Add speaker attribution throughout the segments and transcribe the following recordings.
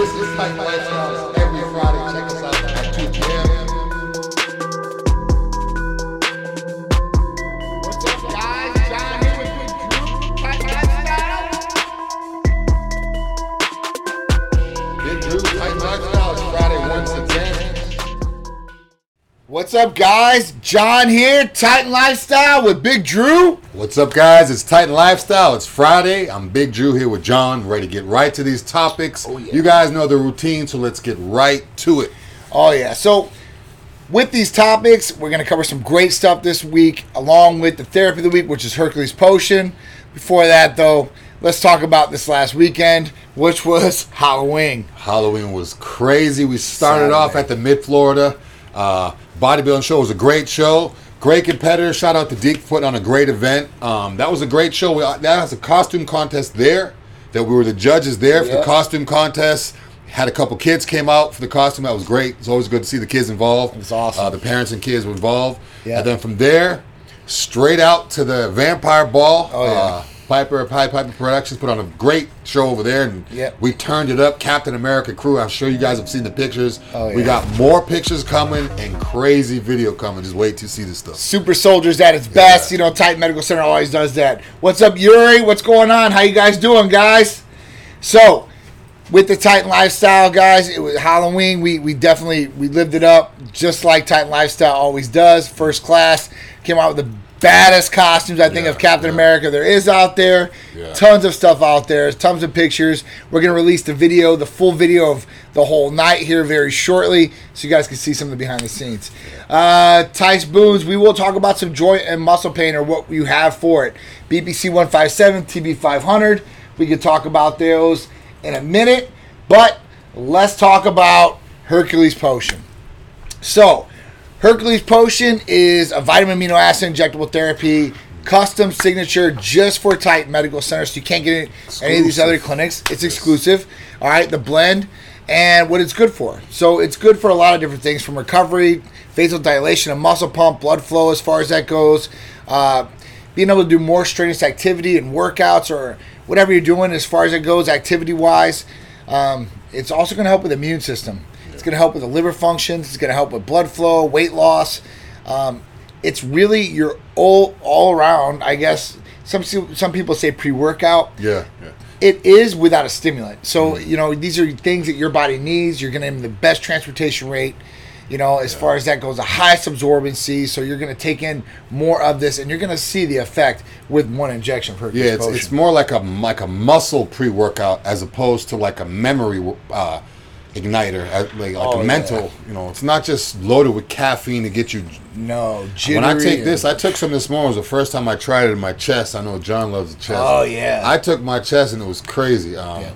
Speaker 1: This is Titan Lifestyles every Friday. Check us out
Speaker 2: What's up, guys? John here, Titan Lifestyle with Big Drew.
Speaker 1: What's up, guys? It's Titan Lifestyle. It's Friday. I'm Big Drew here with John, ready to get right to these topics.
Speaker 2: Oh, yeah.
Speaker 1: You guys know the routine, so let's get right to it.
Speaker 2: Oh, yeah. So, with these topics, we're going to cover some great stuff this week, along with the therapy of the week, which is Hercules Potion. Before that, though, let's talk about this last weekend, which was Halloween.
Speaker 1: Halloween was crazy. We started off at the Mid Florida uh, bodybuilding show. Was a great show. Great competitor. Shout out to Deke putting on a great event. Um, that was a great show. We, that was a costume contest there. That we were the judges there for
Speaker 2: Yeah.
Speaker 1: the costume contest. Had a couple kids came out for the costume. That was great. It's always good to see the kids involved.
Speaker 2: It was awesome.
Speaker 1: Uh, the parents and kids were involved.
Speaker 2: Yeah.
Speaker 1: And then from there, straight out to the Vampire Ball.
Speaker 2: Oh, yeah.
Speaker 1: Uh, Piper Pie Piper Productions put on a great show over there, and
Speaker 2: Yep.
Speaker 1: we turned it up. Captain America crew. I'm sure you guys have seen the pictures.
Speaker 2: Oh,
Speaker 1: We got more pictures coming and crazy video coming. Just wait to see this stuff.
Speaker 2: Super Soldiers at its best. You know, Titan Medical Center always does that. What's up, Yuri? What's going on? How you guys doing, guys? So, with the Titan lifestyle, guys, it was Halloween. We we definitely we lived it up just like Titan lifestyle always does. First class came out with the baddest costumes I think
Speaker 1: Yeah,
Speaker 2: of Captain
Speaker 1: yeah.
Speaker 2: America there is out there.
Speaker 1: Yeah.
Speaker 2: Tons of stuff out there. Tons of pictures. We're gonna release the video, the full video of the whole night here very shortly, so you guys can see some of the behind the scenes. Uh, Tice Booms, we will talk about some joint and muscle pain or what you have for it. BPC 157, TB 500. We can talk about those in a minute, but let's talk about Hercules Potion. So, Hercules Potion is a vitamin amino acid injectable therapy, custom signature just for Titan Medical Center. So you can't get it in any of these other clinics. It's exclusive. All right, the blend and what it's good for. So it's good for a lot of different things from recovery, vasodilation, a muscle pump, blood flow as far as that goes. Uh, being able to do more strenuous activity and workouts or whatever you're doing as far as it goes activity wise. Um, it's also going to help with the immune system. It's going to help with the liver functions. It's going to help with blood flow, weight loss. Um, it's really your all all around. I guess some some people say pre workout.
Speaker 1: Yeah, yeah.
Speaker 2: It is without a stimulant. So you know these are things that your body needs. You're going to have the best transportation rate. You know, as far as that goes, the highest absorbency. So you're going to take in more of this, and you're going to see the effect with one injection per
Speaker 1: Yeah, it's, it's more like a like a muscle pre workout as opposed to like a memory uh, igniter, uh, like, like
Speaker 2: Oh,
Speaker 1: a mental.
Speaker 2: yeah.
Speaker 1: You know, it's not just loaded with caffeine to get you.
Speaker 2: no.
Speaker 1: When I take this, I took some this morning. It was the first time I tried it in my chest. I know John loves the chest.
Speaker 2: Oh, yeah.
Speaker 1: I took my chest and it was crazy. Um,
Speaker 2: Yeah.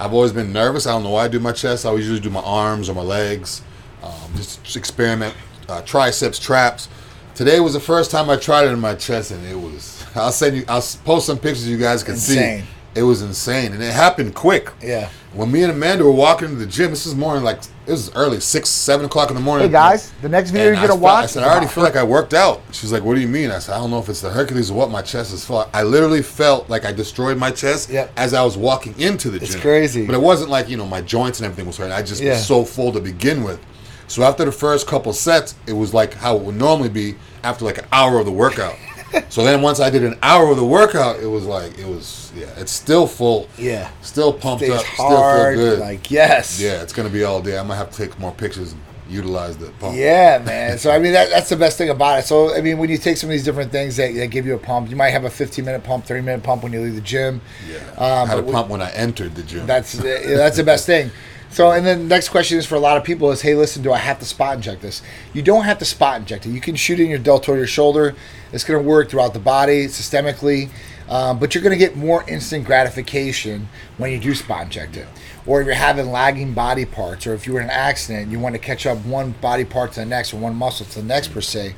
Speaker 1: I've always been nervous. I don't know why I do my chest. I always usually do my arms or my legs. Um, just, just experiment uh, triceps, traps. Today was the first time I tried it in my chest, and it was. I'll send you. I'll post some pictures you guys can
Speaker 2: Insane.
Speaker 1: see. It was insane, and it happened quick.
Speaker 2: Yeah.
Speaker 1: When me and Amanda were walking to the gym, this is morning, like it was early, six, seven o'clock in the morning.
Speaker 2: Hey guys, the next video
Speaker 1: And
Speaker 2: you're
Speaker 1: I
Speaker 2: gonna
Speaker 1: felt-
Speaker 2: watch.
Speaker 1: I said, I already feel like I worked out. She's like, What do you mean? I said, I don't know if it's the Hercules or what. My chest is full. I literally felt like I destroyed my chest
Speaker 2: Yep.
Speaker 1: as I was walking into the
Speaker 2: It's
Speaker 1: gym.
Speaker 2: It's crazy.
Speaker 1: But it wasn't like, you know, my joints and everything was hurting. I just
Speaker 2: Yeah.
Speaker 1: was so full to begin with. So after the first couple sets, it was like how it would normally be after like an hour of the workout. so then once I did an hour of the workout, it was like, it was, yeah, it's still full.
Speaker 2: Yeah.
Speaker 1: Still pumped
Speaker 2: Stays
Speaker 1: up.
Speaker 2: hard.
Speaker 1: Still feel good.
Speaker 2: Like yes.
Speaker 1: yeah, it's going to be all day. I might have to take more pictures and utilize the pump.
Speaker 2: Yeah, man. So I mean, that, that's the best thing about it. So I mean, when you take some of these different things that, that give you a pump, you might have a 15 minute pump, 30 minute pump when you leave the gym.
Speaker 1: Yeah.
Speaker 2: Um,
Speaker 1: I had a
Speaker 2: but we-
Speaker 1: pump when I entered the gym.
Speaker 2: That's that's the best thing. So, and then the next question is for a lot of people is, hey, listen, do I have to spot inject this? You don't have to spot inject it. You can shoot in your deltoid or your shoulder. It's going to work throughout the body systemically, um, but you're going to get more instant gratification when you do spot inject it. Or if you're having lagging body parts, or if you were in an accident, and you want to catch up one body part to the next, or one muscle to the next per se,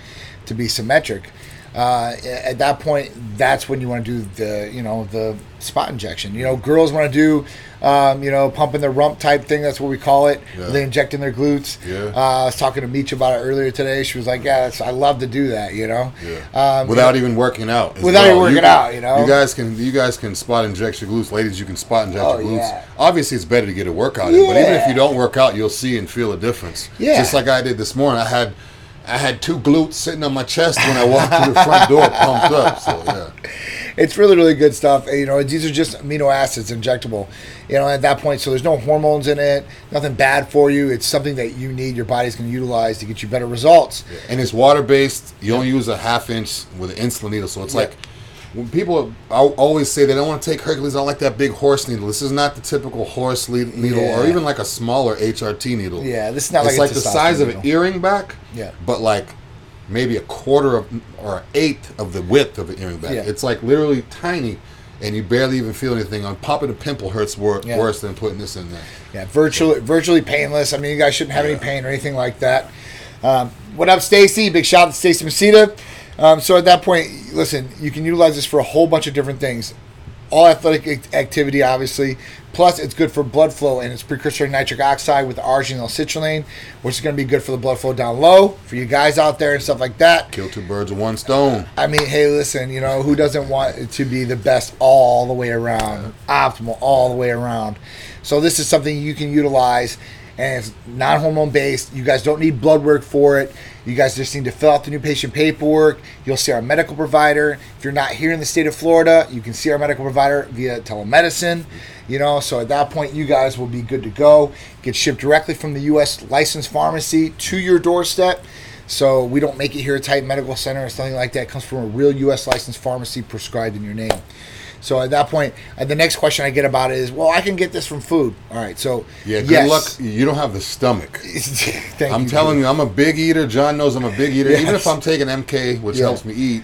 Speaker 2: to be symmetric. Uh, at that point, that's when you want to do the, you know, the spot injection. You know, girls want to do, um, you know, pumping their rump type thing. That's what we call it.
Speaker 1: Yeah.
Speaker 2: They inject in their glutes.
Speaker 1: Yeah.
Speaker 2: Uh, I was talking to Meech about it earlier today. She was like, "Yeah, that's, I love to do that." You know. Um,
Speaker 1: without even working out.
Speaker 2: Without even working
Speaker 1: can-
Speaker 2: out, you know?
Speaker 1: You guys can you guys can spot inject your glutes, ladies. You can spot inject
Speaker 2: Oh,
Speaker 1: your glutes.
Speaker 2: yeah.
Speaker 1: Obviously, it's better to get a workout in, but even if you don't work out, you'll see and feel a difference.
Speaker 2: Yeah.
Speaker 1: Just like I did this morning. I had I had two glutes sitting on my chest when I walked through the front door, pumped up. So yeah.
Speaker 2: it's really really good stuff you know these are just amino acids injectable you know at that point so there's no hormones in it nothing bad for you it's something that you need your body's going to utilize to get you better results
Speaker 1: and it's water based. You only use a half inch with an insulin needle, so it's
Speaker 2: Yeah.
Speaker 1: like when people al- always say they don't want to take Hercules, I don't like that big horse needle. This is not the typical horse le- needle, or even like a smaller HRT needle.
Speaker 2: Yeah, this is not
Speaker 1: it's
Speaker 2: like
Speaker 1: like,
Speaker 2: a
Speaker 1: the size of an earring back.
Speaker 2: Yeah.
Speaker 1: but like maybe a quarter of or an eighth of the width of an earring back.
Speaker 2: Yeah.
Speaker 1: It's like literally tiny. And you barely even feel anything. On popping a pimple hurts wor-
Speaker 2: Yeah.
Speaker 1: worse than putting this in there.
Speaker 2: yeah virtually virtually painless i mean you guys shouldn't have any pain or anything like that um, what up stacy big shout out to stacy Masita. Um, so at that point listen you can utilize this for a whole bunch of different things all athletic activity, obviously. Plus, it's good for blood flow, and it's precursor to nitric oxide with arginine citrulline, which is going to be good for the blood flow down low for you guys out there and stuff like that.
Speaker 1: Kill two birds with one stone.
Speaker 2: I mean, hey, listen, you know, who doesn't want it to be the best all the way around, optimal all the way around? So this is something you can utilize, and it's non-hormone based. You guys don't need blood work for it. You guys just need to fill out the new patient paperwork. You'll see our medical provider. If you're not here in the state of Florida, you can see our medical provider via telemedicine. You know, so at that point, you guys will be good to go. Get shipped directly from the U.S. licensed pharmacy to your doorstep. So we don't make it here at Titan Medical Center or something like that. It comes from a real U.S. licensed pharmacy prescribed in your name. So at that point, uh, the next question I get about it is, well, I can get this from food. All right, so
Speaker 1: Yeah, good
Speaker 2: yes.
Speaker 1: luck. You don't have the stomach.
Speaker 2: Thank
Speaker 1: I'm
Speaker 2: you.
Speaker 1: telling you, I'm a big eater. John knows I'm a big eater. Even if I'm taking MK, which
Speaker 2: Yeah.
Speaker 1: helps me eat,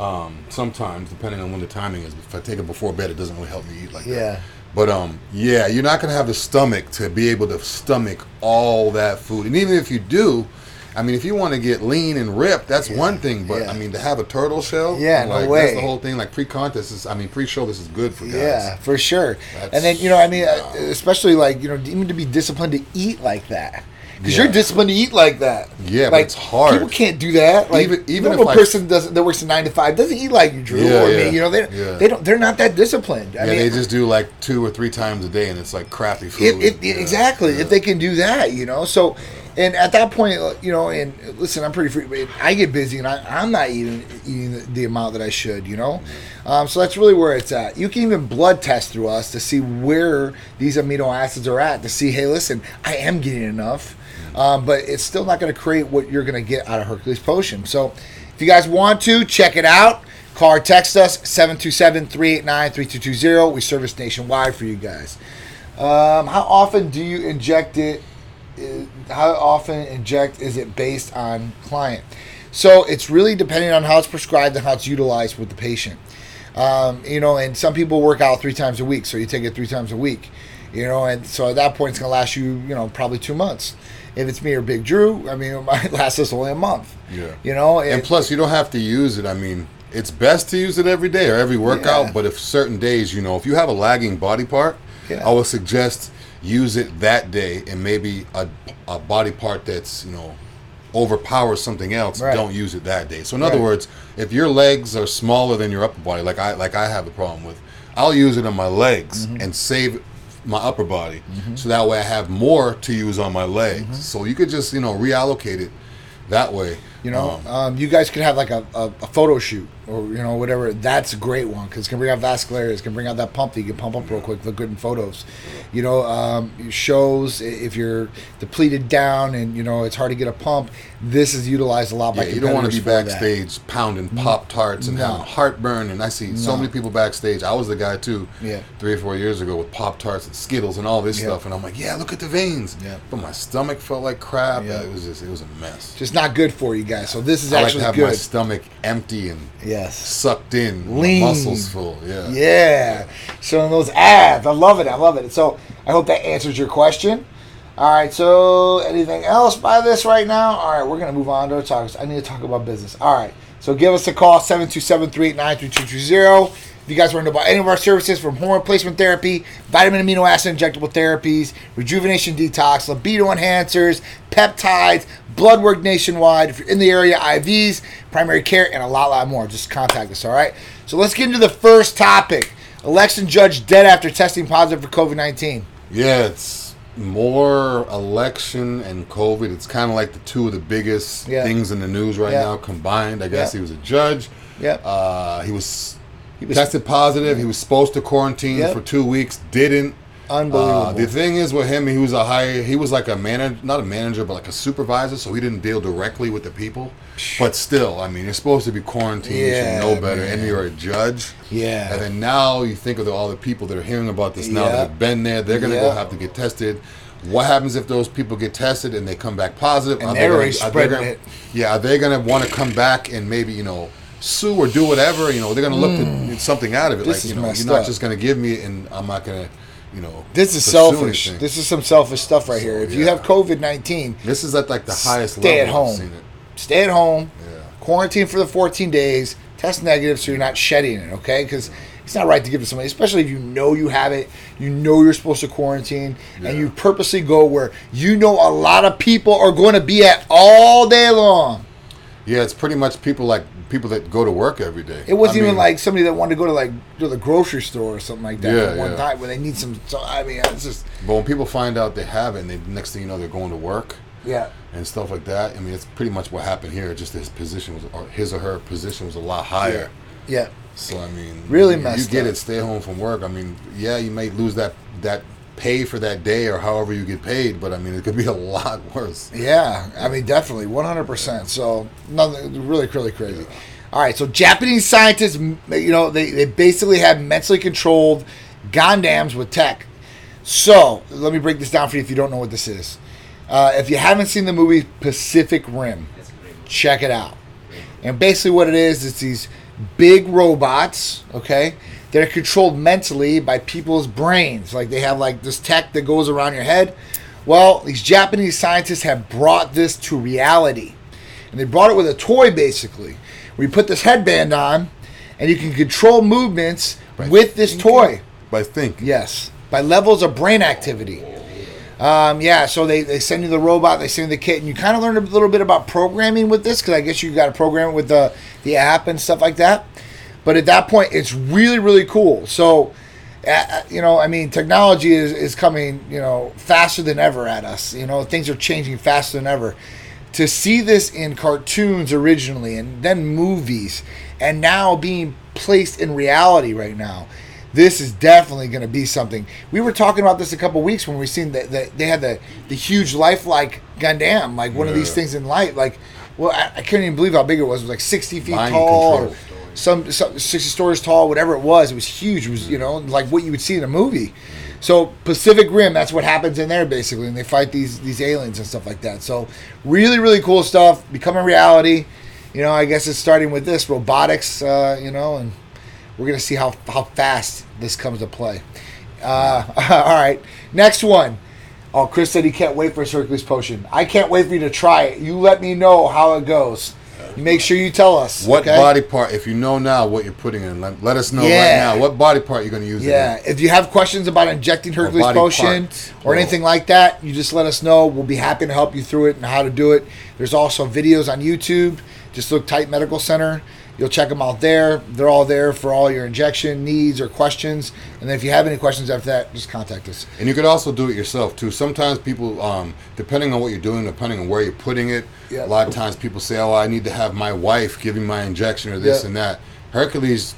Speaker 1: um, sometimes depending on when the timing is. If I take it before bed, it doesn't really help me eat like
Speaker 2: Yeah.
Speaker 1: that. But um, yeah, you're not gonna have the stomach to be able to stomach all that food. And even if you do, I mean, if you want to get lean and ripped, that's one thing. But
Speaker 2: Yeah.
Speaker 1: I mean, to have a turtle shell,
Speaker 2: Yeah, no
Speaker 1: like,
Speaker 2: way.
Speaker 1: That's the whole thing. Like pre-contest is, I mean, pre-show this is good for guys.
Speaker 2: Yeah, for sure.
Speaker 1: That's-
Speaker 2: and then you know, I mean, uh, especially like you know, even to be disciplined to eat like that. Because
Speaker 1: Yeah.
Speaker 2: you're disciplined to eat like that.
Speaker 1: Yeah, but
Speaker 2: like,
Speaker 1: it's hard.
Speaker 2: People can't do that. Like
Speaker 1: Even- even
Speaker 2: normal
Speaker 1: if I-
Speaker 2: person doesn't that works a nine to five doesn't eat like you, Drew,
Speaker 1: Yeah,
Speaker 2: or
Speaker 1: yeah,
Speaker 2: me. You know, they
Speaker 1: yeah.
Speaker 2: they don't. They're not that disciplined. I
Speaker 1: Yeah,
Speaker 2: mean,
Speaker 1: they just do like two or three times a day, and it's like crappy food.
Speaker 2: If,
Speaker 1: Yeah,
Speaker 2: exactly,
Speaker 1: yeah.
Speaker 2: if they can do that, you know. So, and at that point, uh, you know, and listen, I'm pretty free. I get busy, and I, I'm not eating eating the, the amount that I should, you know. Um, so that's really where it's at. You can even blood test through us to see where these amino acids are at to see, hey, listen, I am getting enough, um, but it's still not going to create what you're going to get out of Hercules Potion. So, if you guys want to check it out. Call or text us 727 389 3220. We service nationwide for you guys. Um, how often do you inject it? Uh, How often inject is it based on client? So it's really depending on how it's prescribed and how it's utilized with the patient. Um, you know, and some people work out three times a week, so you take it three times a week. You know, and so at that point, it's gonna last you, you know, probably two months. If it's me or Big Drew, I mean, it might last us only a month.
Speaker 1: Yeah.
Speaker 2: You know,
Speaker 1: And plus, you don't have to use it. I mean, it's best to use it every day or every workout.
Speaker 2: Yeah.
Speaker 1: But if certain days, you know, if you have a lagging body part,
Speaker 2: Yeah.
Speaker 1: I would suggest use it that day, and maybe a, a body part that's you know overpowers something else.
Speaker 2: Right.
Speaker 1: Don't use it that day. So in other words, if your legs are smaller than your upper body, like I like I have a problem with, I'll use it on my legs
Speaker 2: Mm-hmm.
Speaker 1: and save my upper body, so that way I have more to use on my legs.
Speaker 2: Mm-hmm.
Speaker 1: So you could just you know reallocate it that way.
Speaker 2: You know,
Speaker 1: Um,
Speaker 2: um, you guys could have like a, a, a photo shoot or you know whatever. That's a great one because gonna bring out vascularis, it's gonna bring out that pump that you can pump up real quick, look good in photos. You know, um, shows if you're depleted down and you know it's hard to get a pump. This is utilized a lot by
Speaker 1: Yeah, you don't want to be
Speaker 2: for that.
Speaker 1: backstage pounding pop tarts and
Speaker 2: No.
Speaker 1: having heartburn. And I see so many people backstage. I was the guy too,
Speaker 2: Yeah.
Speaker 1: three or four years ago with pop tarts and Skittles and all this
Speaker 2: Yeah.
Speaker 1: stuff. And I'm like, yeah, look at the veins.
Speaker 2: Yeah.
Speaker 1: But my stomach felt like crap.
Speaker 2: Yeah.
Speaker 1: It was just, it was a mess.
Speaker 2: Just not good for you guys. So this is
Speaker 1: I like to have
Speaker 2: good.
Speaker 1: my stomach empty and
Speaker 2: yes.
Speaker 1: sucked in,
Speaker 2: Lean.
Speaker 1: muscles full. Yeah.
Speaker 2: Yeah, showing those abs. I love it. I love it. So I hope that answers your question. All right. So anything else by this right now? All right, we're gonna move on to our talks. I need to talk about business. All right. So give us a call 727-389-3220. If you guys want to know about any of our services from hormone replacement therapy, vitamin amino acid injectable therapies, rejuvenation detox, libido enhancers, peptides, blood work nationwide, if you're in the area, IVs, primary care, and a lot, lot more, just contact us, all right? So let's get into the first topic. Election judge dead after testing positive for COVID 19.
Speaker 1: Yeah, it's more election and COVID. It's kind of like the two of the biggest
Speaker 2: Yeah.
Speaker 1: things in the news right
Speaker 2: Yeah.
Speaker 1: now combined. I guess
Speaker 2: Yeah.
Speaker 1: he was a judge.
Speaker 2: Yeah.
Speaker 1: Uh, he was
Speaker 2: He was
Speaker 1: tested positive. He was supposed to quarantine
Speaker 2: Yep.
Speaker 1: for two weeks. Didn't.
Speaker 2: unbelievable.
Speaker 1: Uh, the thing is with him, he was a high. He was like a manager, not a manager, but like a supervisor. So he didn't deal directly with the people. But still, I mean, you're supposed to be quarantined. you
Speaker 2: Yeah,
Speaker 1: should know better,
Speaker 2: man.
Speaker 1: and you're a judge.
Speaker 2: Yeah.
Speaker 1: And then now you think of the, all the people that are hearing about this now
Speaker 2: Yep.
Speaker 1: that have been there. They're gonna
Speaker 2: Yep.
Speaker 1: go have to get tested. What happens if those people get tested and they come back positive?
Speaker 2: And
Speaker 1: Are they
Speaker 2: they're
Speaker 1: gonna-
Speaker 2: already
Speaker 1: they
Speaker 2: spreading
Speaker 1: gonna-
Speaker 2: it.
Speaker 1: Yeah, are they going to want to come back and maybe you know sue or do whatever? You know, they're going to look to mm. get something out of it.
Speaker 2: This
Speaker 1: like
Speaker 2: is
Speaker 1: you know, you're not
Speaker 2: up.
Speaker 1: just going to give me it and I'm not going to, you know.
Speaker 2: This is selfish.
Speaker 1: anything.
Speaker 2: This is some selfish stuff right here. If you have COVID 19,
Speaker 1: This is at like the highest level,
Speaker 2: stay at home. Stay at home.
Speaker 1: Yeah.
Speaker 2: Quarantine for the 14 days. Test negative so you're not shedding it, okay? Because it's not right to give it to somebody, especially if you know you have it, you know you're supposed to quarantine, and you purposely go where you know a lot of people are going to be at all day long.
Speaker 1: Yeah, it's pretty much people like people that go to work every day.
Speaker 2: It wasn't
Speaker 1: I
Speaker 2: even
Speaker 1: mean,
Speaker 2: like somebody that wanted to go to like to the grocery store or something like that
Speaker 1: Yeah,
Speaker 2: at one
Speaker 1: yeah.
Speaker 2: time when they need some. So I mean, it's just
Speaker 1: But when people find out they have it, and they, next thing you know, they're going to work
Speaker 2: yeah,
Speaker 1: and stuff like that. I mean, it's pretty much what happened here. Just his position was, or his or her position was a lot higher.
Speaker 2: yeah.
Speaker 1: So I mean,
Speaker 2: Really
Speaker 1: you,
Speaker 2: messed
Speaker 1: You get
Speaker 2: up.
Speaker 1: it. Stay home from work. I mean, yeah, you may lose that that pay for that day or however you get paid, but I mean, it could be a lot worse.
Speaker 2: Yeah, I mean, definitely, one hundred percent. So, nothing really, really crazy. All right, so Japanese scientists, you know, they, they basically have mentally controlled Gundams with tech. So, let me break this down for you if you don't know what this is. Uh, if you haven't seen the movie Pacific Rim, check it out. And basically, what it is, it's these big robots, okay, that are controlled mentally by people's brains. Like they have like this tech that goes around your head. Well, these Japanese scientists have brought this to reality. And they brought it with a toy, basically, where you put this headband on and you can control movements
Speaker 1: By
Speaker 2: with this
Speaker 1: thinking.
Speaker 2: toy.
Speaker 1: By think.
Speaker 2: Yes, by levels of brain activity. Um, yeah, so they, they send you the robot, they send you the kit, and you kind of learn a little bit about programming with this because I guess you got to program it with the the app and stuff like that. But at that point, it's really really cool. So, uh, you know, I mean, technology is is coming, you know, faster than ever at us. You know, things are changing faster than ever. To see this in cartoons originally, and then movies, and now being placed in reality right now this is definitely going to be something. We were talking about this a couple weeks when we seen that the, they had the the huge lifelike Gundam, like one of these things in light. Like, well, I, I couldn't even believe how big it was. It was like sixty feet
Speaker 1: Mind
Speaker 2: tall, or. Some, some sixty stories tall, whatever it was. It was huge. It was you know like what you would see in a movie. So Pacific Rim, that's what happens in there basically, and they fight these these aliens and stuff like that. So really, really cool stuff becoming reality. You know, I guess it's starting with this robotics. Uh, you know, and we're gonna see how how fast this comes to play. Uh, all right, next one. Oh, Chris said he can't wait for his Hercules potion. I can't wait for you to try it. You let me know how it goes. Make sure you tell us.
Speaker 1: What
Speaker 2: okay?
Speaker 1: body part? If you know now what you're putting in, let, let us know
Speaker 2: Yeah.
Speaker 1: right now. What body part you're going to use?
Speaker 2: Yeah, if you have questions about injecting Hercules
Speaker 1: body
Speaker 2: potion
Speaker 1: parts.
Speaker 2: or anything like that, you just let us know. We'll be happy to help you through it and how to do it. There's also videos on YouTube. Just look Titan Medical Center. You'll check them out there. They're all there for all your injection needs or questions. And then if you have any questions after that, just contact us.
Speaker 1: And you could also do it yourself too. Sometimes people, um, depending on what you're doing, depending on where you're putting it,
Speaker 2: Yeah.
Speaker 1: a lot of times people say, "Oh, I need to have my wife giving my injection or this
Speaker 2: Yeah.
Speaker 1: and that." Hercules,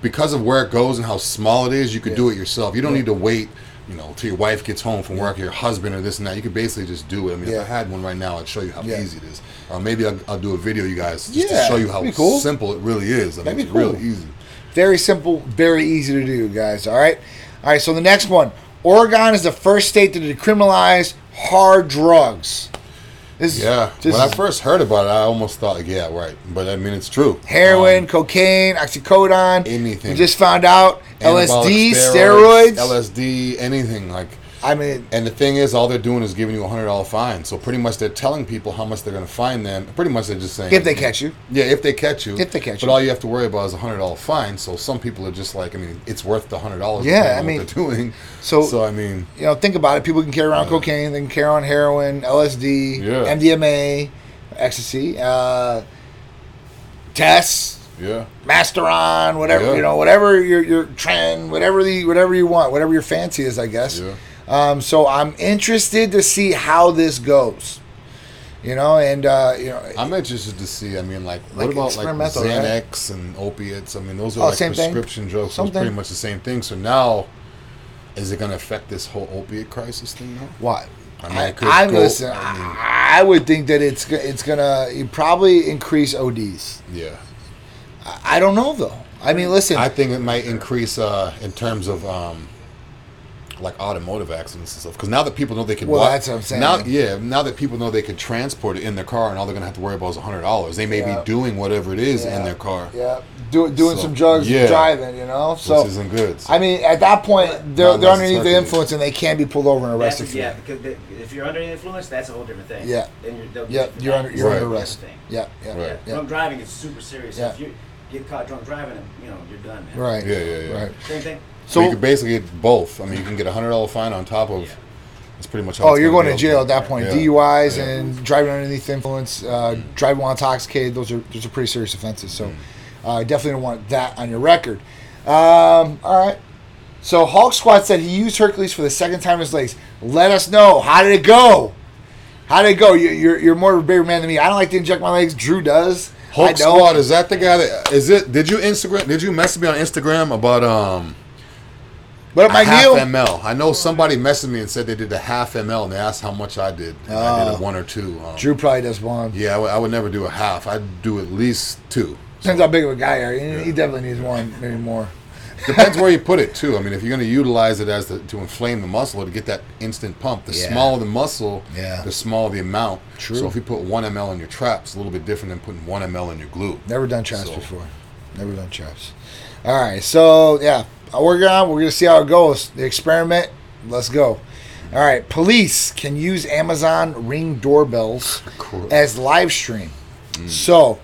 Speaker 1: because of where it goes and how small it is, you could
Speaker 2: Yeah.
Speaker 1: do it yourself. You don't need to wait, you know, till your wife gets home from work, or your husband or this and that. You could basically just do it. I mean,
Speaker 2: Yeah.
Speaker 1: if I had one right now, I'd show you how
Speaker 2: Yeah.
Speaker 1: easy it is. Or maybe I'll, I'll do a video, you guys, just
Speaker 2: Yeah,
Speaker 1: to show you how
Speaker 2: cool.
Speaker 1: simple it really is. I mean,
Speaker 2: That'd be
Speaker 1: it's really
Speaker 2: cool.
Speaker 1: easy.
Speaker 2: Very simple, very easy to do, guys. All right. All right. So the next one Oregon is the first state to decriminalize hard drugs.
Speaker 1: Yeah.
Speaker 2: this
Speaker 1: when I first heard about it, I almost thought, yeah, right. But I mean, it's true.
Speaker 2: heroin,
Speaker 1: Um,
Speaker 2: cocaine, oxycodone.
Speaker 1: anything.
Speaker 2: We just found out LSD, steroids.
Speaker 1: LSD, anything like
Speaker 2: I mean,
Speaker 1: And the thing is, all they're doing is giving you a hundred dollar fine. So pretty much they're telling people how much they're going to fine them. Pretty much they're just saying
Speaker 2: if they catch you,
Speaker 1: Yeah, if they catch you.
Speaker 2: If they catch
Speaker 1: But
Speaker 2: you.
Speaker 1: But all you have to worry about is a hundred dollar fine. So some people are just like, I mean, it's worth the hundred dollars.
Speaker 2: Yeah, I mean,
Speaker 1: what they're doing.
Speaker 2: so-
Speaker 1: so I mean,
Speaker 2: you know, think about it. People can carry around cocaine, they can carry on heroin, LSD,
Speaker 1: Yeah.
Speaker 2: MDMA, ecstasy, uh, tests,
Speaker 1: yeah,
Speaker 2: Masteron, whatever
Speaker 1: Yeah.
Speaker 2: you know, whatever your your trend, whatever the whatever you want, whatever your fancy is, I guess.
Speaker 1: yeah.
Speaker 2: Um, so I'm interested to see how this goes. You know, and uh, you know,
Speaker 1: I'm interested to see. I mean, like,
Speaker 2: Like
Speaker 1: what about like
Speaker 2: experimental, right?
Speaker 1: Xanax and opiates? I mean, those are
Speaker 2: Oh,
Speaker 1: like
Speaker 2: same thing.
Speaker 1: prescription drugs. It's pretty much the same thing. So now, is it going to affect this whole opiate crisis thing now?
Speaker 2: what?
Speaker 1: I mean,
Speaker 2: I, I,
Speaker 1: go-
Speaker 2: listen.
Speaker 1: I mean-
Speaker 2: I, would think that it's it's gonna probably increase ODs.
Speaker 1: Yeah.
Speaker 2: I, I don't know though. I mean, listen.
Speaker 1: I think it might increase uh, in terms of um, like automotive accidents and stuff. Because now that people know they can,
Speaker 2: Well,
Speaker 1: wa-
Speaker 2: that's what I'm saying.
Speaker 1: Now, yeah, now that people know they can transport it in their car, and all they're gonna have to worry about is hundred dollars. They may
Speaker 2: Yeah.
Speaker 1: be doing whatever it is
Speaker 2: Yeah.
Speaker 1: in their car,
Speaker 2: yeah, do, doing
Speaker 1: So,
Speaker 2: some drugs,
Speaker 1: yeah.
Speaker 2: driving. You know, so
Speaker 1: which isn't good.
Speaker 2: I mean, at that point, they're,
Speaker 1: Not
Speaker 2: they're underneath the influence and they can't be pulled over and arrested
Speaker 3: yeah, because the, if you're under the influence, that's a whole different thing.
Speaker 2: Yeah.
Speaker 3: Then you're, they'll
Speaker 2: Yeah,
Speaker 3: get you for
Speaker 2: you're under you're
Speaker 1: Right.
Speaker 2: under arrest.
Speaker 3: Different thing.
Speaker 2: Yeah, yeah,
Speaker 1: Right.
Speaker 3: Yeah.
Speaker 2: yeah.
Speaker 3: Drunk driving is super serious.
Speaker 2: Yeah.
Speaker 3: If you get caught drunk driving, you know, you're done, man.
Speaker 2: Right.
Speaker 1: Yeah, yeah, yeah.
Speaker 2: Right.
Speaker 3: Same thing.
Speaker 1: So you could basically get both. I mean, you can get a hundred dollar fine on top of.
Speaker 3: Yeah.
Speaker 1: That's pretty much.
Speaker 2: Oh, you're going to jail at that point.
Speaker 1: Yeah.
Speaker 2: DUIs
Speaker 1: Yeah.
Speaker 2: and driving underneath the influence, uh, driving while intoxicated. Those are those are pretty serious offenses. So, uh, I definitely don't want that on your record. Um, all right. So Hulk Squad said he used Hercules for the second time in his legs. Let us know how did it go. How did it go? You, you're you're more of a bigger man than me. I don't like to inject my legs. Drew does.
Speaker 1: Hulk. Squad is that the guy that is it? Did you Instagram? Did you message me on Instagram about um
Speaker 2: What up, Mike
Speaker 1: half
Speaker 2: Neal?
Speaker 1: ml? I know somebody messaged me and said they did a half ml and they asked how much I did. And I did
Speaker 2: Oh.
Speaker 1: a one or two. Um,
Speaker 2: Drew probably does one.
Speaker 1: Yeah, I would- I would never do a half. I'd do at least two.
Speaker 2: Depends how big of a guy you are. He, he definitely needs one, maybe more.
Speaker 1: Depends where you put it too. I mean, if you're going to utilize it as the, to inflame the muscle or to get that instant pump, the
Speaker 2: Yeah.
Speaker 1: smaller the muscle,
Speaker 2: Yeah.
Speaker 1: the smaller the amount.
Speaker 2: True.
Speaker 1: So if you put one ml in your trap, it's a little bit different than putting one ml in your glute.
Speaker 2: Never done traps
Speaker 1: So-
Speaker 2: before. Never done traps. All right, so yeah, Uh, we're gonna we're gonna see how it goes. The experiment. Let's go. All right, police can use Amazon Ring doorbells
Speaker 1: Cool.
Speaker 2: as live stream. Mm. So,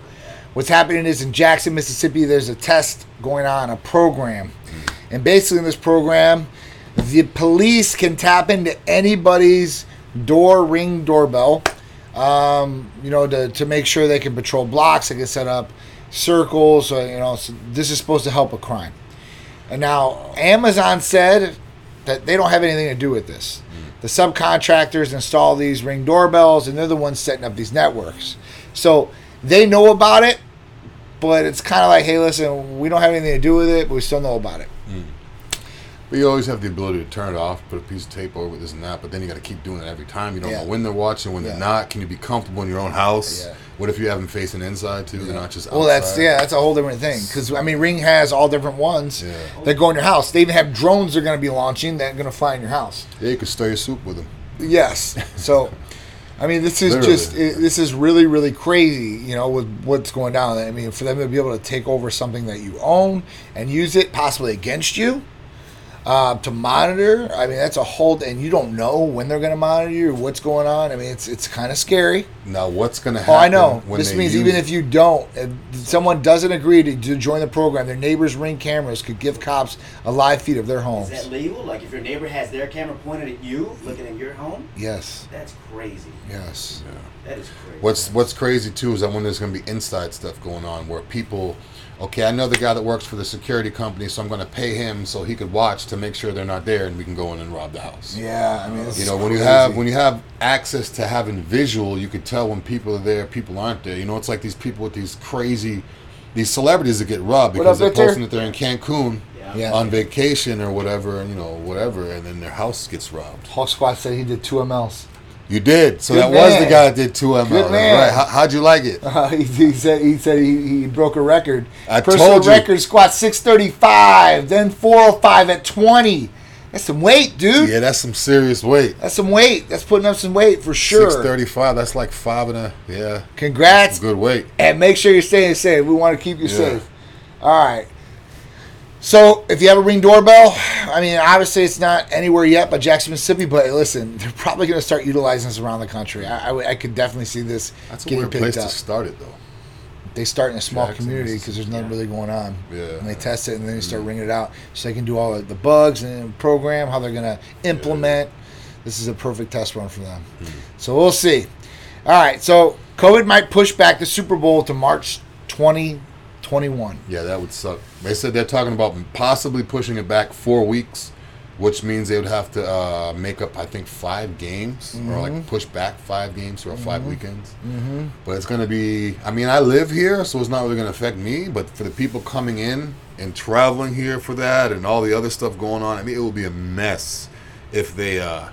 Speaker 2: what's happening is in Jackson, Mississippi, there's a test going on, a program, mm. and basically in this program, the police can tap into anybody's door ring doorbell um, you know, to, to make sure they can patrol blocks, they can set up circles. So, you know, so this is supposed to help a crime. And now, Amazon said that they don't have anything to do with this. Mm. The subcontractors install these ring doorbells, and they're the ones setting up these networks. So they know about it, but it's kind of like, hey, listen, we don't have anything to do with it, but we still know about it.
Speaker 1: But you always have the ability to turn it off, put a piece of tape over this and that. But then you got to keep doing it every time. You don't
Speaker 2: Yeah.
Speaker 1: know when they're watching, when
Speaker 2: Yeah.
Speaker 1: they're not. Can you be comfortable in your own house?
Speaker 2: Yeah.
Speaker 1: What if you have them facing inside too? They're not just outside.
Speaker 2: Well, that's yeah, that's a whole different thing. Because I mean, Ring has all different ones
Speaker 1: Yeah.
Speaker 2: that go in your house. They even have drones they're going to be launching that are going to fly in your house.
Speaker 1: Yeah, you could stir your soup with them.
Speaker 2: Yes. So, I mean, this is
Speaker 1: Literally.
Speaker 2: just it, this is really really crazy. You know, with what's going down. I mean, for them to be able to take over something that you own and use it possibly against you. Uh, to monitor, I mean that's a whole, and you don't know when they're going to monitor you or what's going on. I mean, it's it's kind of scary.
Speaker 1: Now, what's going to happen? Oh.
Speaker 2: I know.
Speaker 1: When
Speaker 2: This means
Speaker 1: use
Speaker 2: even if you don't, if someone doesn't agree to, to join the program, their neighbor's ring cameras could give cops a live feed of their homes.
Speaker 3: Is that legal? Like if your neighbor has their camera pointed at you, looking at your home,
Speaker 2: Yes.
Speaker 3: that's crazy.
Speaker 2: Yes.
Speaker 3: That is crazy.
Speaker 1: What's What's crazy too is that when there's going to be inside stuff going on where people, okay, I know the guy that works for the security company, so I'm going to pay him so he could watch to make sure they're not there, and we can go in and rob the house.
Speaker 2: Yeah. I mean, this
Speaker 1: You
Speaker 2: is
Speaker 1: know, when you have when you have access to having visual, you could tell when people are there, people aren't there. You know, it's like these people with these crazy, these celebrities that get robbed because
Speaker 2: up,
Speaker 1: they're
Speaker 2: Victor?
Speaker 1: posting that they're in Cancun
Speaker 3: Yeah.
Speaker 2: Yeah.
Speaker 1: on vacation or whatever, and you know, whatever, and then their house gets robbed.
Speaker 2: Hawk Squad said he did two MLs.
Speaker 1: You did. So
Speaker 2: Good
Speaker 1: that was the guy that did two ML.
Speaker 2: Good man.
Speaker 1: Right. How, how'd you like it?
Speaker 2: Uh, he, he said he said he, he broke a record.
Speaker 1: I
Speaker 2: Personal
Speaker 1: told you.
Speaker 2: record squat six thirty five, then four hundred five at twenty. That's some weight, dude.
Speaker 1: Yeah, that's some serious weight.
Speaker 2: That's some weight. That's putting up some weight for sure.
Speaker 1: Six thirty-five. That's like five and a yeah.
Speaker 2: Congrats.
Speaker 1: Good weight.
Speaker 2: and make sure you're staying safe. We want to keep you
Speaker 1: Yeah.
Speaker 2: safe. All right. So if you have a ring doorbell, I mean, obviously it's not anywhere yet but Jackson, Mississippi. But listen, they're probably going to start utilizing this around the country. I, I, I could definitely see this
Speaker 1: That's a
Speaker 2: getting
Speaker 1: weird
Speaker 2: picked
Speaker 1: place
Speaker 2: up.
Speaker 1: to start it though.
Speaker 2: They start in a small
Speaker 1: Jackson,
Speaker 2: community because there's nothing really going on.
Speaker 1: Yeah. Mm-hmm.
Speaker 2: And they test it and then they start ringing it out, so they can do all the, bugs and program how they're going to implement. This is a perfect test run for them.
Speaker 1: Hmm.
Speaker 2: So we'll see. All right, so COVID might push back the Super Bowl to March 2021.
Speaker 1: Yeah, that would suck. They said they're talking about possibly pushing it back four weeks, which means they would have to uh, make up, I think, five games or
Speaker 2: Mm-hmm.
Speaker 1: like push back five games throughout five weekends. Mm-hmm. But it's going to be. I mean, I live here, so it's not really going to affect me. But for the people coming in and traveling here for that and all the other stuff going on, I mean, it will be a mess if they. Uh,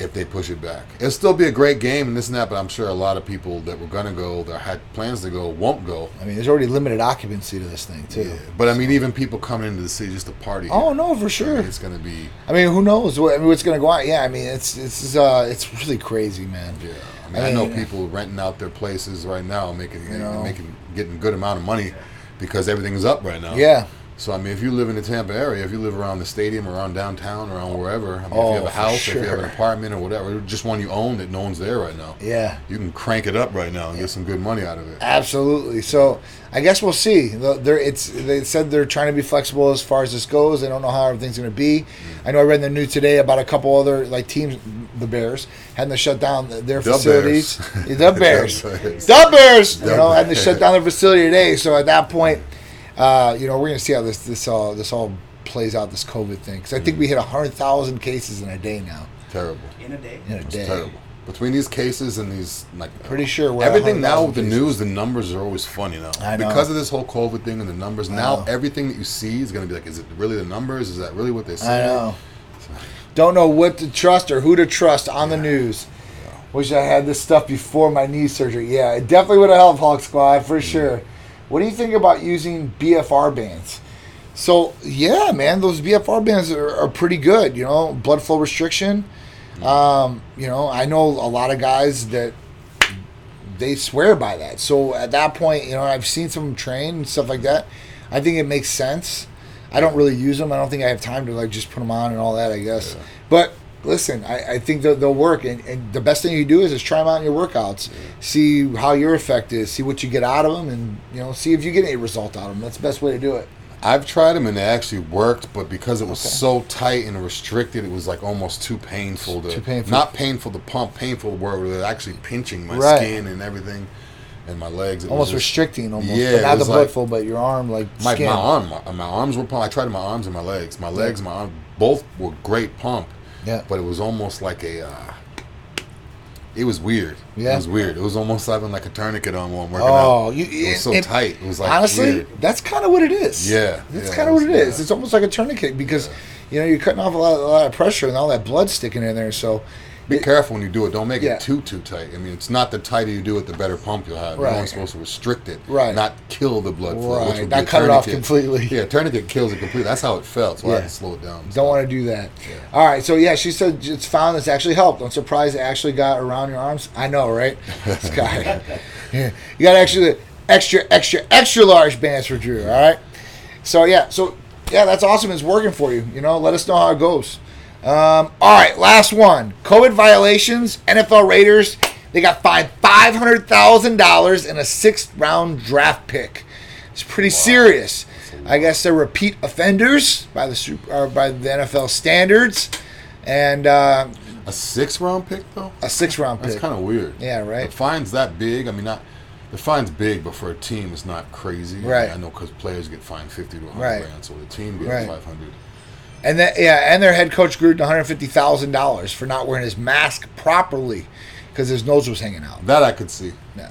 Speaker 1: if they push it back, it'll still be a great game and this and that. But I'm sure a lot of people that were gonna go, that had plans to go, won't go.
Speaker 2: I mean, there's already limited occupancy to this thing too.
Speaker 1: Yeah, but I mean, even people coming into the city just to party.
Speaker 2: Oh
Speaker 1: here,
Speaker 2: no, for
Speaker 1: I
Speaker 2: sure.
Speaker 1: mean, it's gonna be.
Speaker 2: I mean, who knows what I mean, what's going to go on? Yeah, I mean, it's it's uh, it's really crazy, man.
Speaker 1: Yeah, I mean,
Speaker 2: I
Speaker 1: I, know
Speaker 2: mean,
Speaker 1: people renting out their places right now, making
Speaker 2: You know.
Speaker 1: making getting good amount of money because everything's up right now.
Speaker 2: Yeah.
Speaker 1: So I mean, if you live in the Tampa area, if you live around the stadium, around downtown, around wherever, I mean,
Speaker 2: Oh,
Speaker 1: if you have a
Speaker 2: oh,
Speaker 1: house, or if you have an apartment or whatever, just one you own that no one's there right now,
Speaker 2: Yeah.
Speaker 1: you can crank it up right now and get some good money out of it.
Speaker 2: Absolutely. So I guess we'll see. They're, it's they said they're trying to be flexible as far as this goes. They don't know how everything's going to be. Mm. I know I read in the news today about a couple other like teams, the Bears, having to shut down their
Speaker 1: The
Speaker 2: facilities.
Speaker 1: Bears.
Speaker 2: The Bears.
Speaker 1: The Bears.
Speaker 2: The Bears. You know, had to shut down their facility today. So at that point, uh, you know, we're going to see how this this all this all plays out. This COVID thing because I think we hit hundred thousand cases in a day now.
Speaker 1: Terrible.
Speaker 3: In a day.
Speaker 2: In a
Speaker 1: It's
Speaker 2: day.
Speaker 1: terrible. Between these cases and these, like,
Speaker 2: Pretty sure we're at
Speaker 1: everything now
Speaker 2: 100,000
Speaker 1: with the
Speaker 2: cases.
Speaker 1: news, the numbers are always funny now.
Speaker 2: I know.
Speaker 1: Because of this whole COVID thing and the numbers,
Speaker 2: I
Speaker 1: now
Speaker 2: know.
Speaker 1: everything that you see is going to be like, is it really the numbers? Is that really what they
Speaker 2: I
Speaker 1: say?
Speaker 2: know. Don't know what to trust or who to trust on the news. Wish I had this stuff before my knee surgery. Yeah, it definitely would have helped Hulk Squad for sure. What do you think about using BFR bands? So yeah, man, those BFR bands are, are pretty good. You know, blood flow restriction. Um, you know, I know a lot of guys that they swear by that. So at that point, you know, I've seen some train and stuff like that. I think it makes sense. I don't really use them. I don't think I have time to like just put them on and all that. I guess, but listen, I, I think they'll, they'll work. And, and the best thing you do is just try them out in your workouts, see how your effect is, see what you get out of them, and you know, see if you get any result out of them. That's the best way to do it.
Speaker 1: I've tried them and they actually worked, but because it was
Speaker 2: Okay.
Speaker 1: so tight and restricted, it was like almost too painful to.
Speaker 2: Too painful.
Speaker 1: Not painful to pump, painful where they're actually pinching my
Speaker 2: Right.
Speaker 1: skin and everything, and my legs. It was
Speaker 2: Almost
Speaker 1: just-
Speaker 2: restricting, almost.
Speaker 1: Yeah,
Speaker 2: but
Speaker 1: it
Speaker 2: not the
Speaker 1: was
Speaker 2: blood
Speaker 1: like-
Speaker 2: flow, but your arm, like
Speaker 1: My,
Speaker 2: skin.
Speaker 1: my arm, my, my arms were pumped. I tried my arms and my legs. My legs, my arm, both were great pump.
Speaker 2: Yeah.
Speaker 1: But it was almost like a. Uh, it was weird.
Speaker 2: Yeah.
Speaker 1: It was weird. It was almost having like a tourniquet on while I'm working
Speaker 2: Oh,
Speaker 1: out.
Speaker 2: you,
Speaker 1: It was so
Speaker 2: and-
Speaker 1: tight. It was like
Speaker 2: honestly,
Speaker 1: weird.
Speaker 2: that's kind of what it is.
Speaker 1: Yeah,
Speaker 2: that's
Speaker 1: yeah,
Speaker 2: kind of what it is.
Speaker 1: yeah.
Speaker 2: It's almost like a tourniquet because you know you're cutting off a lot, a lot of pressure and all that blood sticking in there. So
Speaker 1: Be
Speaker 2: it-
Speaker 1: careful when you do it. Don't make
Speaker 2: Yeah.
Speaker 1: it too too tight. I mean, it's not the tighter you do it, the better pump you'll have. You're
Speaker 2: Right.
Speaker 1: only supposed to restrict it,
Speaker 2: Right.
Speaker 1: Not kill the blood flow. which
Speaker 2: Right,
Speaker 1: would
Speaker 2: not cut it off completely.
Speaker 1: Yeah, tourniquet kills it completely. That's how it felt. So I had to slow it down.
Speaker 2: Don't want to do that. All right, so yeah, she said it's found it's actually helped. I'm surprised it actually got around your arms. I know, right? This guy. Yeah. You got actually extra, extra, extra large bands for Drew. All right. So yeah, so yeah, that's awesome. It's working for you. You know, let us know how it goes. Um, all right, last one. COVID violations. NFL Raiders. They got fined five hundred thousand dollars and a sixth round draft pick. It's pretty serious. I guess they're repeat offenders by the super, by the NFL standards, and uh,
Speaker 1: A six round pick though.
Speaker 2: a six round
Speaker 1: That's
Speaker 2: pick.
Speaker 1: kind of weird.
Speaker 2: Yeah, right.
Speaker 1: The fine's that big. I mean, not the fine's big, but for a team, it's not crazy. I mean,
Speaker 2: Right.
Speaker 1: I know because players get fined fifty to one hundred
Speaker 2: Right.
Speaker 1: grand, so the team gets
Speaker 2: Right.
Speaker 1: five hundred.
Speaker 2: And that, yeah, and their head coach Gruden one hundred fifty thousand dollars for not wearing his mask properly because his nose was hanging out.
Speaker 1: That I could see.
Speaker 2: Yeah.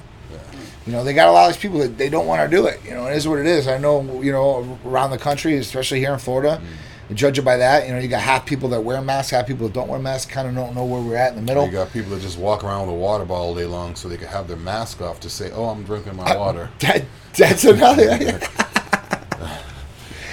Speaker 2: You know, they got a lot of these people that they don't want to do it. You know, it is what it is. I know, you know, around the country, especially here in Florida,
Speaker 1: Mm.
Speaker 2: judge it by that. You know, you got half people that wear masks, half people that don't wear masks. Kind of don't know where we're at in the middle.
Speaker 1: You got people that just walk around with a water bottle all day long so they can have their mask off to say, "Oh, I'm drinking my water."
Speaker 2: That, that's another.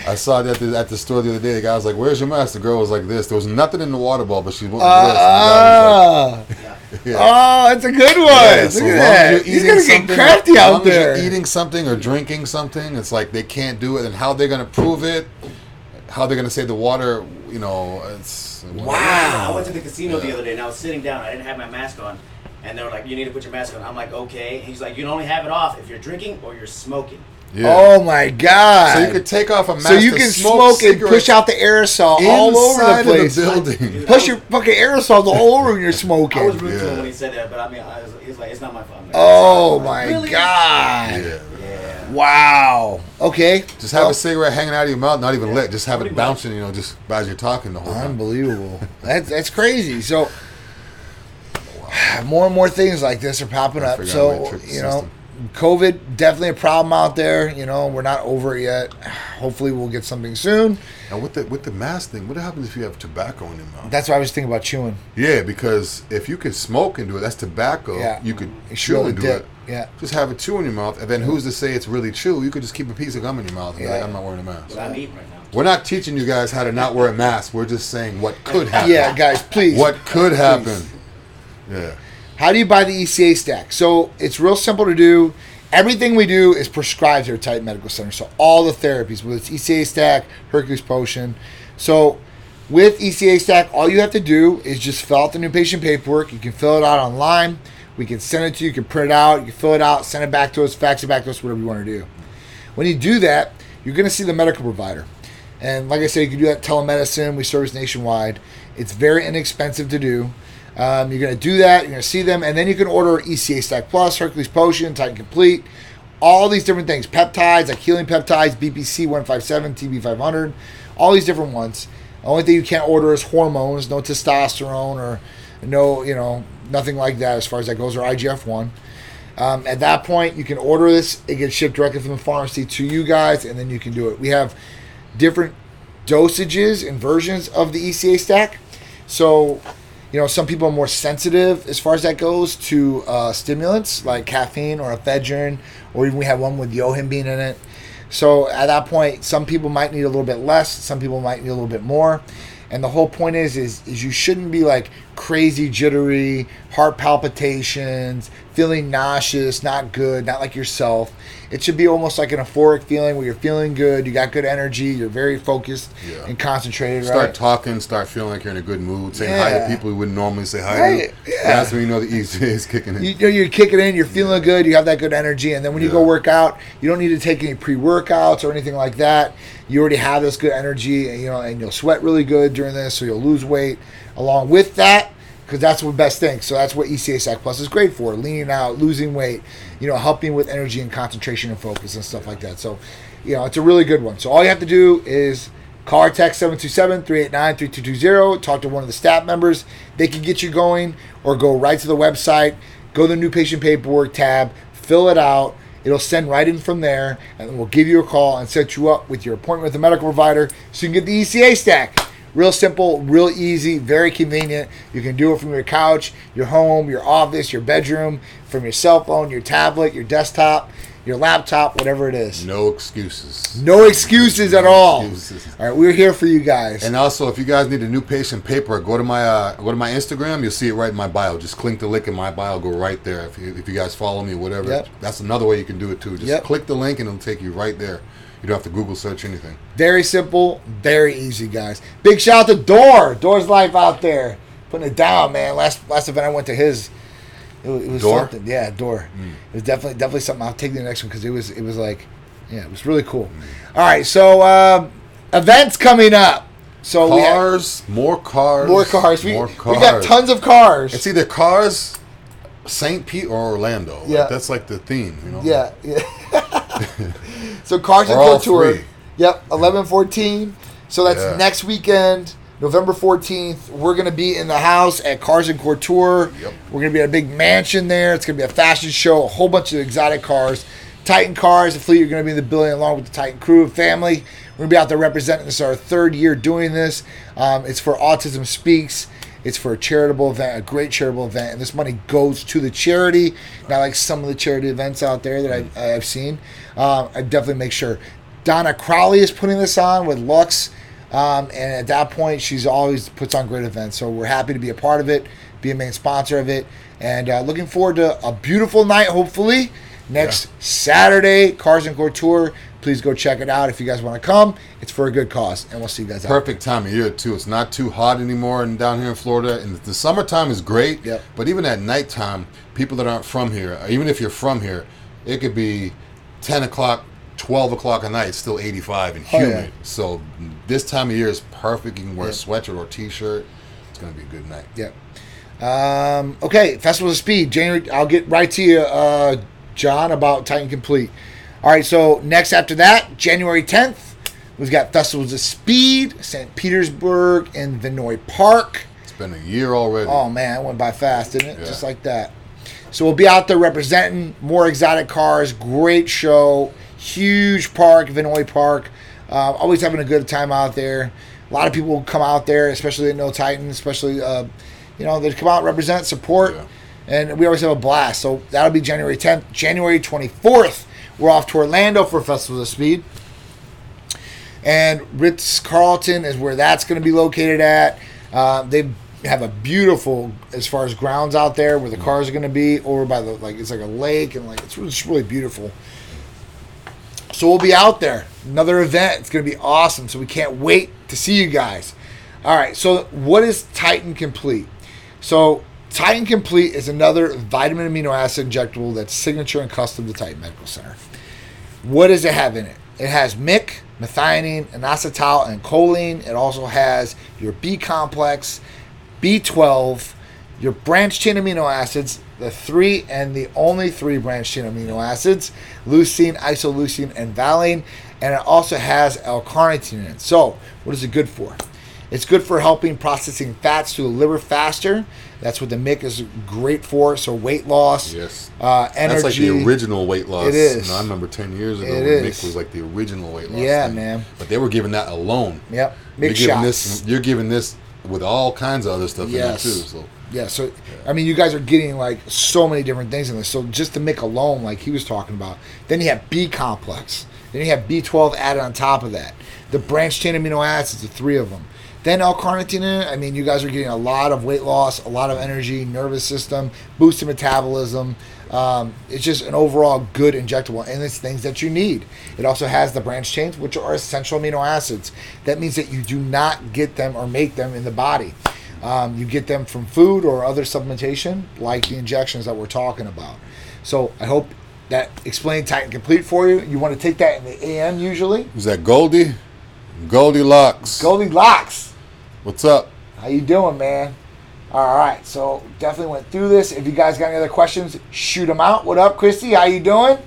Speaker 1: I saw that at the, at the store the other day. The guy was like, "Where's your mask?" The girl was like, "This." There was nothing in the water bottle, but she went like this. And was
Speaker 2: Ah,
Speaker 1: Yeah.
Speaker 2: Oh, that's a good one.
Speaker 1: Yeah,
Speaker 2: Look
Speaker 1: so
Speaker 2: at that.
Speaker 1: you're
Speaker 2: He's
Speaker 1: eating
Speaker 2: gonna get
Speaker 1: something-
Speaker 2: crafty
Speaker 1: as
Speaker 2: out
Speaker 1: long as you're
Speaker 2: there.
Speaker 1: eating something or drinking something, it's like they can't do it, and how they're gonna prove it? How they're gonna say the water? You know, it's
Speaker 2: Wow.
Speaker 3: I went to the casino the other day and I was sitting down. I didn't have my mask on, and they were like, "You need to put your mask on." I'm like, "Okay." He's like, "You can only have it off if you're drinking or you're smoking."
Speaker 1: Yeah.
Speaker 2: Oh my god.
Speaker 1: so you could take off a mask.
Speaker 2: So you can
Speaker 1: smoke,
Speaker 2: smoke, and push out the aerosol all over the place.
Speaker 1: Of the building.
Speaker 2: Push your fucking aerosols all over when you're smoking.
Speaker 3: I was rude to him when he said that, but I mean, I was, he was like, "It's not my fault." I'm like,
Speaker 2: Oh
Speaker 3: "I'm
Speaker 2: my
Speaker 3: like, "Really?"
Speaker 2: god.
Speaker 1: Yeah.
Speaker 3: Yeah.
Speaker 2: Wow. Okay.
Speaker 1: Just have
Speaker 2: Well,
Speaker 1: a cigarette hanging out of your mouth, not even lit. Just have it
Speaker 3: Pretty much.
Speaker 1: bouncing, you know, just as you're talking the whole time.
Speaker 2: Unbelievable. That's that's crazy. So more and more things like this are popping
Speaker 1: I
Speaker 2: up. So you know,
Speaker 1: system.
Speaker 2: COVID definitely a problem out there. You know, we're not over it yet. Hopefully, we'll get something soon.
Speaker 1: And with the with the mask thing, what happens if you have tobacco in your mouth?
Speaker 2: That's what I was thinking about chewing.
Speaker 1: Yeah, because if you could smoke and do it, that's tobacco.
Speaker 2: Yeah.
Speaker 1: You could
Speaker 2: You
Speaker 1: chew and do
Speaker 2: dip.
Speaker 1: it.
Speaker 2: Yeah.
Speaker 1: Just have it chew in your mouth, and then who's to say it's really chew? You could just keep a piece of gum in your mouth and be
Speaker 2: Yeah.
Speaker 1: like, I'm not wearing a mask.
Speaker 3: But I'm eating right now.
Speaker 1: We're not teaching you guys how to not wear a mask. We're just saying what could happen.
Speaker 2: Yeah, guys, please.
Speaker 1: What could happen? Yeah.
Speaker 2: How do you buy the ECA stack? So it's real simple to do. Everything we do is prescribed here at Titan Medical Center. So all the therapies, whether it's ECA stack, Hercules potion. So with ECA stack, all you have to do is just fill out the new patient paperwork. You can fill it out online. We can send it to you. You can print it out. You can fill it out, send it back to us, fax it back to us, whatever you want to do. When you do that, you're going to see the medical provider. And like I said, you can do that telemedicine. We service nationwide. It's very inexpensive to do. Um, you're going to do that. You're going to see them, and then you can order ECA Stack Plus, Hercules Potion, Titan Complete, all these different things. Peptides like healing peptides, BPC 157, TB 500, all these different ones. The only thing you can't order is hormones, no testosterone or no, you know, nothing like that as far as that goes, or IGF 1. Um, at that point, you can order this. It gets shipped directly from the pharmacy to you guys, and then you can do it. We have different dosages and versions of the ECA stack. So, you know, some people are more sensitive as far as that goes to uh, stimulants like caffeine or ephedrine, or even we have one with yohimbine in it. So at that point, some people might need a little bit less, some people might need a little bit more. And the whole point is, is, is you shouldn't be like crazy jittery, heart palpitations, feeling nauseous, not good, not like yourself. It should be almost like an euphoric feeling where you're feeling good, you got good energy, you're very focused
Speaker 1: Yeah.
Speaker 2: and concentrated,
Speaker 1: Start
Speaker 2: right?
Speaker 1: talking, start feeling like you're in a good mood, saying hi to people you wouldn't normally say hi
Speaker 2: Right,
Speaker 1: to.
Speaker 2: yeah.
Speaker 1: That's when you know the ECA is kicking in.
Speaker 2: you, know, you're kicking in, you're feeling good, you have that good energy, and then when you go
Speaker 1: Yeah.
Speaker 2: work out, you don't need to take any pre-workouts or anything like that. You already have this good energy, and you know, and you'll sweat really good during this, so you'll lose weight. Along with that, because that's the best thing. So that's what E ECA Stack Plus is great for: leaning out, losing weight, you know, helping with energy and concentration and focus and stuff like that. So, you know, it's a really good one. So all you have to do is call text 727-389-3220 talk to one of the staff members they can get you going or go right to the website go to the new patient paperwork tab fill it out it'll send right in from there and we'll give you a call and set you up with your appointment with the medical provider so you can get the eca stack real simple real easy very convenient you can do it from your couch your home your office your bedroom from your cell phone your tablet your desktop your laptop whatever it is
Speaker 1: No excuses.
Speaker 2: no excuses at all.
Speaker 1: excuses.
Speaker 2: All right, we're here for you guys.
Speaker 1: And also, if you guys need a new patient paper, go to my uh, go to my Instagram. You'll see it right in my bio. Just click the link in my bio. Go right there. If you, if you guys follow me, whatever.
Speaker 2: Yep.
Speaker 1: That's another way you can do it too. Just
Speaker 2: Yep.
Speaker 1: click the link and it'll take you right there. You don't have to Google search anything.
Speaker 2: very simple, very easy, guys. Big shout out to Door. Door's life out there, putting it down, man. Last last event I went to his, it, was- it was
Speaker 1: Door?
Speaker 2: something. Yeah, Door. It was definitely definitely something. I'll take the next one because it was it was like, yeah, it was really cool. All right, so um, events coming up. So we have
Speaker 1: Cars, more cars,
Speaker 2: more cars. We,
Speaker 1: more
Speaker 2: we got tons of cars.
Speaker 1: It's either cars, St. Pete, or Orlando. Like,
Speaker 2: Yeah.
Speaker 1: that's like the theme. You know.
Speaker 2: Yeah, yeah. so Cars and
Speaker 1: Or all
Speaker 2: Couture.
Speaker 1: three.
Speaker 2: Yep, eleven fourteen. So that's
Speaker 1: Yeah.
Speaker 2: next weekend, November fourteenth. We're gonna be in the house at Cars and Couture.
Speaker 1: Yep.
Speaker 2: We're gonna be at a big mansion there. It's gonna be a fashion show, a whole bunch of exotic cars. Titan cars, the fleet are going to be in the building along with the Titan crew and family. We're going to be out there representing this. is our third year doing this. Um, it's for Autism Speaks. It's for a charitable event, a great charitable event, and this money goes to the charity. Not like some of the charity events out there that I, I've seen. Um, I definitely make sure. Donna Crowley is putting this on with Lux, um, and at that point, she's always puts on great events. So we're happy to be a part of it. be a main sponsor of it. And uh, looking forward to a beautiful night, hopefully, next
Speaker 1: Yeah.
Speaker 2: Saturday, Cars and Couture. Please go check it out if you guys want to come. It's for a good cause, and we'll see you guys out.
Speaker 1: Perfect time of year too. It's not too hot anymore and down here in Florida. And the summertime is great.
Speaker 2: Yep.
Speaker 1: But even at nighttime, people that aren't from here, even if you're from here, it could be ten o'clock, twelve o'clock at night. It's still eighty five and
Speaker 2: Oh, yeah.
Speaker 1: humid. So this time of year is perfect. You can wear
Speaker 2: Yep.
Speaker 1: a sweatshirt or t-shirt. It's gonna be a good night.
Speaker 2: Yeah. Um, okay, Festivals of Speed. January. I'll get right to you, uh, John, about Titan Complete. All right. So next after that, January 10th, we've got Festivals of Speed, St. Petersburg, and Vinoy Park.
Speaker 1: It's been a year already.
Speaker 2: Oh man, it went by fast, didn't it?
Speaker 1: Yeah.
Speaker 2: Just like that. So we'll be out there representing more exotic cars. Great show, huge park, Vinoy Park. Uh, always having a good time out there. A lot of people will come out there, especially at No Titan, especially uh, you know they come out, represent, support,
Speaker 1: Yeah.
Speaker 2: and we always have a blast. So that'll be January 10th, January 24th. We're off to Orlando for Festival of Speed. And Ritz Carlton is where that's going to be located at. Uh, they have a beautiful, as far as grounds out there where the cars are going to be over by the like it's like a lake and like it's just really beautiful. So we'll be out there. Another event. It's going to be awesome. So we can't wait to see you guys. All right. So what is Titan Complete? So Titan Complete is another vitamin amino acid injectable that's signature and custom to Titan Medical Center. What does it have in it? It has MIC, methionine, inositol, and choline. It also has your B complex, B12, your branched chain amino acids, the three and the only three branched chain amino acids, leucine, isoleucine, and valine. And it also has L-carnitine in it. So, what is it good for? It's good for helping processing fats to the liver faster. That's what the MIC is great for. So weight loss,
Speaker 1: Yes.
Speaker 2: uh, energy.
Speaker 1: That's like the original weight loss.
Speaker 2: It is.
Speaker 1: You know, I remember 10 years ago
Speaker 2: It
Speaker 1: when
Speaker 2: MIC
Speaker 1: was like the original weight loss.
Speaker 2: Yeah,
Speaker 1: thing.
Speaker 2: man.
Speaker 1: But they were giving that alone.
Speaker 2: Yep,
Speaker 1: You're giving
Speaker 2: shots.
Speaker 1: this. You're giving this with all kinds of other stuff
Speaker 2: Yes.
Speaker 1: in it too. So
Speaker 2: Yeah, so I mean, you guys are getting like so many different things in this. So just to make alone, like he was talking about, then you have B complex, then you have B12 added on top of that. The branched chain amino acids, the three of them. Then L-carnitine. I mean, you guys are getting a lot of weight loss, a lot of energy, nervous system, boosted metabolism. Um, it's just an overall good injectable, and it's things that you need. It also has the branched chains, which are essential amino acids. That means that you do not get them or make them in the body. Um, you get them from food or other supplementation, like the injections that we're talking about. So I hope that explained Titan Complete for you. You want to take that in the AM usually.
Speaker 1: is that Goldie? Goldilocks.
Speaker 2: Goldilocks,
Speaker 1: What's up?
Speaker 2: how you doing, man? All right, so definitely went through this. If you guys got any other questions, shoot them out. What up, Christy? How you doing?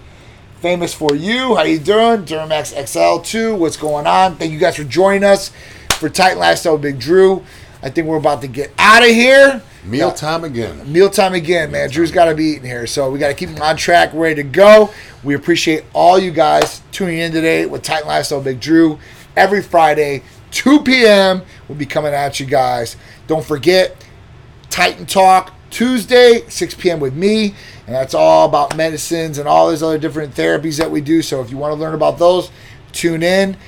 Speaker 2: Famous for you. How you doing? Duramax XL2. What's going on? Thank you guys for joining us for Titan Lifestyle Big Drew. I think we're about to get out of here.
Speaker 1: Mealtime again.
Speaker 2: Mealtime again, man. Drew's got to be eating here, so we got to keep him on track, ready to go. We appreciate all you guys tuning in today with Titan Lifestyle Big Drew. Every Friday, 2 p.m. We'll be coming at you guys. Don't forget, Titan Talk Tuesday, 6 p.m. with me, and that's all about medicines and all these other different therapies that we do. So if you want to learn about those, tune in.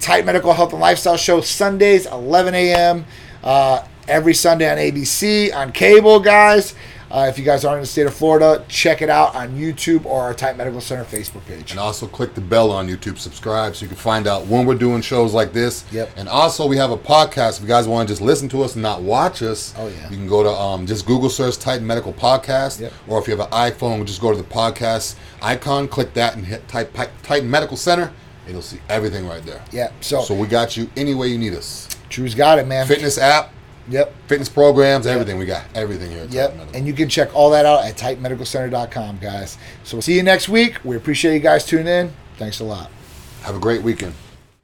Speaker 2: Titan Medical Health and Lifestyle Show Sundays, 11 a.m. Uh, every Sunday on ABC on cable, guys. Uh, if you guys aren't in the state of Florida, check it out on YouTube or our Titan Medical Center Facebook page.
Speaker 1: And also click the bell on YouTube, subscribe so you can find out when we're doing shows like this.
Speaker 2: Yep.
Speaker 1: And also we have a podcast. If you guys want to just listen to us and not watch us,
Speaker 2: Oh, yeah.
Speaker 1: you can go to um, just Google search Titan Medical Podcast.
Speaker 2: Yep.
Speaker 1: Or if you have an iPhone, just go to the podcast icon, click that, and hit type Titan Medical Center. And you'll see everything right there.
Speaker 2: Yeah, so,
Speaker 1: So we got you any way you need us.
Speaker 2: Drew's got it, man.
Speaker 1: Fitness app,
Speaker 2: Yep.
Speaker 1: fitness programs, everything. We got everything here.
Speaker 2: Yep. And you can check all that out at TitanMedicalCenter.com, guys. So we'll see you next week. We appreciate you guys tuning in. Thanks a lot.
Speaker 1: Have a great weekend.